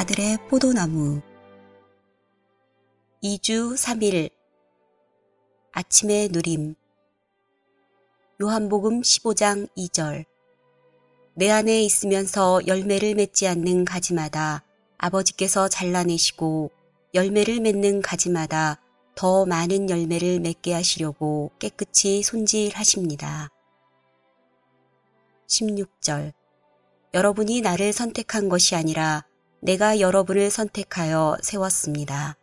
아들의 포도나무. 2주 3일. 아침의 누림. 요한복음 15장 2절. 내 안에 있으면서 열매를 맺지 않는 가지마다 아버지께서 잘라내시고 열매를 맺는 가지마다 더 많은 열매를 맺게 하시려고 깨끗이 손질하십니다. 16절. 여러분이 나를 선택한 것이 아니라 내가 여러분을 선택하여 세웠습니다.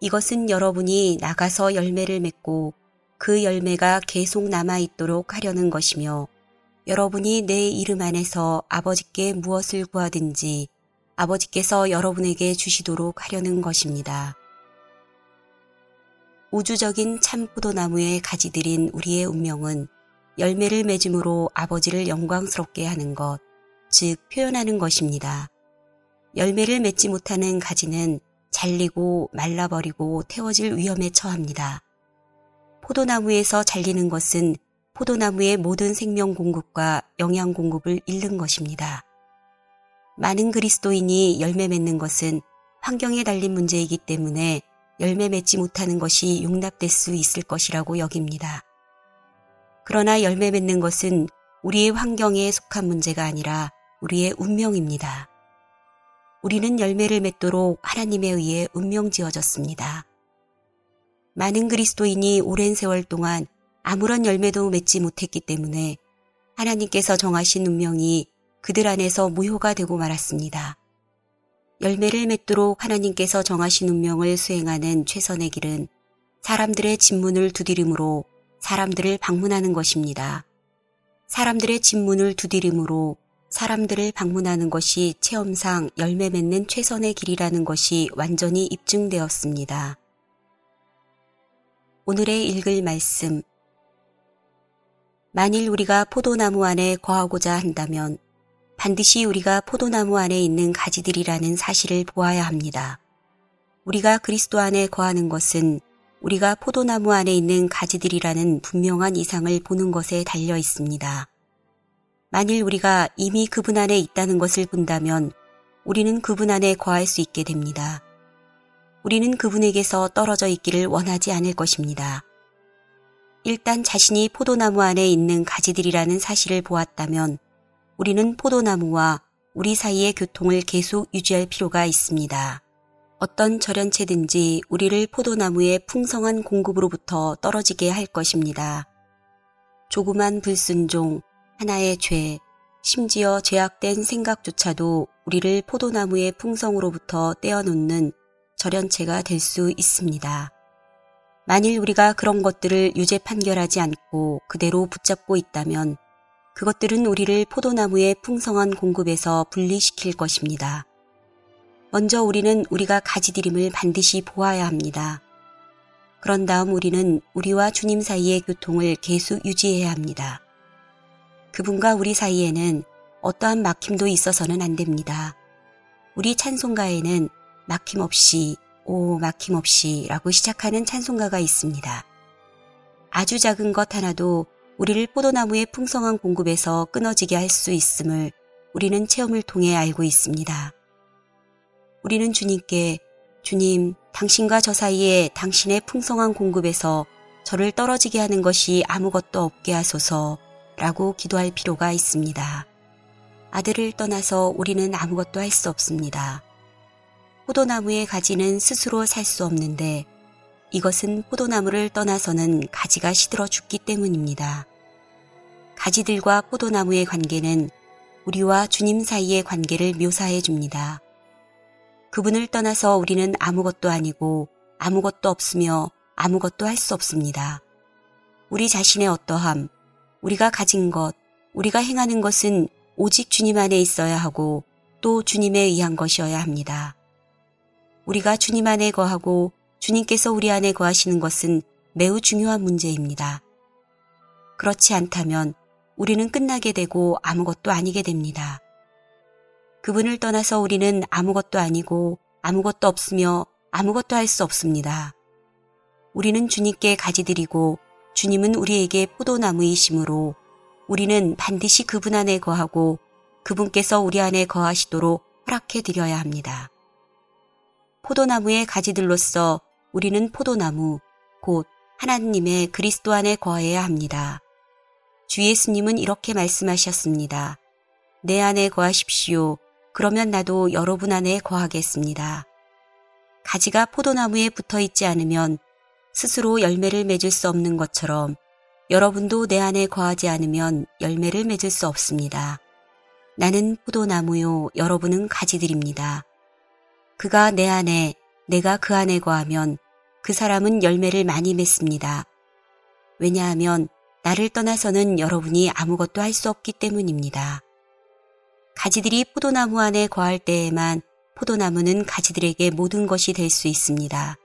이것은 여러분이 나가서 열매를 맺고 그 열매가 계속 남아있도록 하려는 것이며 여러분이 내 이름 안에서 아버지께 무엇을 구하든지 아버지께서 여러분에게 주시도록 하려는 것입니다. 우주적인 참포도나무의 가지들인 우리의 운명은 열매를 맺음으로 아버지를 영광스럽게 하는 것, 즉 표현하는 것입니다. 열매를 맺지 못하는 가지는 잘리고 말라버리고 태워질 위험에 처합니다. 포도나무에서 잘리는 것은 포도나무의 모든 생명 공급과 영양 공급을 잃는 것입니다. 많은 그리스도인이 열매 맺는 것은 환경에 달린 문제이기 때문에 열매 맺지 못하는 것이 용납될 수 있을 것이라고 여깁니다. 그러나 열매 맺는 것은 우리의 환경에 속한 문제가 아니라 우리의 운명입니다. 우리는 열매를 맺도록 하나님에 의해 운명 지어졌습니다. 많은 그리스도인이 오랜 세월 동안 아무런 열매도 맺지 못했기 때문에 하나님께서 정하신 운명이 그들 안에서 무효가 되고 말았습니다. 열매를 맺도록 하나님께서 정하신 운명을 수행하는 최선의 길은 사람들의 집문을 두드림으로 사람들을 방문하는 것입니다. 사람들의 집문을 두드림으로 사람들을 방문하는 것이 체험상 열매 맺는 최선의 길이라는 것이 완전히 입증되었습니다. 오늘의 읽을 말씀. 만일 우리가 포도나무 안에 거하고자 한다면 반드시 우리가 포도나무 안에 있는 가지들이라는 사실을 보아야 합니다. 우리가 그리스도 안에 거하는 것은 우리가 포도나무 안에 있는 가지들이라는 분명한 이상을 보는 것에 달려 있습니다. 만일 우리가 이미 그분 안에 있다는 것을 본다면 우리는 그분 안에 거할 수 있게 됩니다. 우리는 그분에게서 떨어져 있기를 원하지 않을 것입니다. 일단 자신이 포도나무 안에 있는 가지들이라는 사실을 보았다면 우리는 포도나무와 우리 사이의 교통을 계속 유지할 필요가 있습니다. 어떤 절연체든지 우리를 포도나무의 풍성한 공급으로부터 떨어지게 할 것입니다. 조그만 불순종, 하나의 죄, 심지어 죄악된 생각조차도 우리를 포도나무의 풍성으로부터 떼어놓는 절연체가 될 수 있습니다. 만일 우리가 그런 것들을 유죄 판결하지 않고 그대로 붙잡고 있다면 그것들은 우리를 포도나무의 풍성한 공급에서 분리시킬 것입니다. 먼저 우리는 우리가 가지들임을 반드시 보아야 합니다. 그런 다음 우리는 우리와 주님 사이의 교통을 계속 유지해야 합니다. 그분과 우리 사이에는 어떠한 막힘도 있어서는 안 됩니다. 우리 찬송가에는 막힘 없이, 오, 막힘 없이 라고 시작하는 찬송가가 있습니다. 아주 작은 것 하나도 우리를 포도나무의 풍성한 공급에서 끊어지게 할 수 있음을 우리는 체험을 통해 알고 있습니다. 우리는 주님께 주님, 당신과 저 사이에 당신의 풍성한 공급에서 저를 떨어지게 하는 것이 아무것도 없게 하소서 라고 기도할 필요가 있습니다. 아들을 떠나서 우리는 아무것도 할 수 없습니다. 포도나무의 가지는 스스로 살 수 없는데 이것은 포도나무를 떠나서는 가지가 시들어 죽기 때문입니다. 가지들과 포도나무의 관계는 우리와 주님 사이의 관계를 묘사해 줍니다. 그분을 떠나서 우리는 아무것도 아니고 아무것도 없으며 아무것도 할 수 없습니다. 우리 자신의 어떠함, 우리가 가진 것, 우리가 행하는 것은 오직 주님 안에 있어야 하고 또 주님에 의한 것이어야 합니다. 우리가 주님 안에 거하고 주님께서 우리 안에 거하시는 것은 매우 중요한 문제입니다. 그렇지 않다면 우리는 끝나게 되고 아무것도 아니게 됩니다. 그분을 떠나서 우리는 아무것도 아니고 아무것도 없으며 아무것도 할 수 없습니다. 우리는 주님께 가지드리고 주님은 우리에게 포도나무이심으로 우리는 반드시 그분 안에 거하고 그분께서 우리 안에 거하시도록 허락해 드려야 합니다. 포도나무의 가지들로서 우리는 포도나무, 곧 하나님의 그리스도 안에 거해야 합니다. 주 예수님은 이렇게 말씀하셨습니다. 내 안에 거하십시오. 그러면 나도 여러분 안에 거하겠습니다. 가지가 포도나무에 붙어 있지 않으면 스스로 열매를 맺을 수 없는 것처럼 여러분도 내 안에 거하지 않으면 열매를 맺을 수 없습니다. 나는 포도나무요, 여러분은 가지들입니다. 그가 내 안에, 내가 그 안에 거하면 그 사람은 열매를 많이 맺습니다. 왜냐하면 나를 떠나서는 여러분이 아무것도 할 수 없기 때문입니다. 가지들이 포도나무 안에 거할 때에만 포도나무는 가지들에게 모든 것이 될 수 있습니다.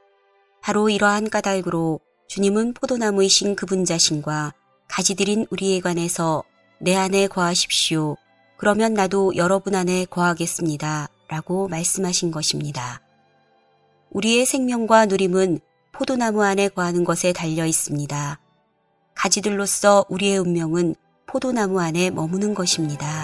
바로 이러한 까닭으로 주님은 포도나무이신 그분 자신과 가지들인 우리에 관해서 내 안에 거하십시오. 그러면 나도 여러분 안에 거하겠습니다. 라고 말씀하신 것입니다. 우리의 생명과 누림은 포도나무 안에 거하는 것에 달려 있습니다. 가지들로서 우리의 운명은 포도나무 안에 머무는 것입니다.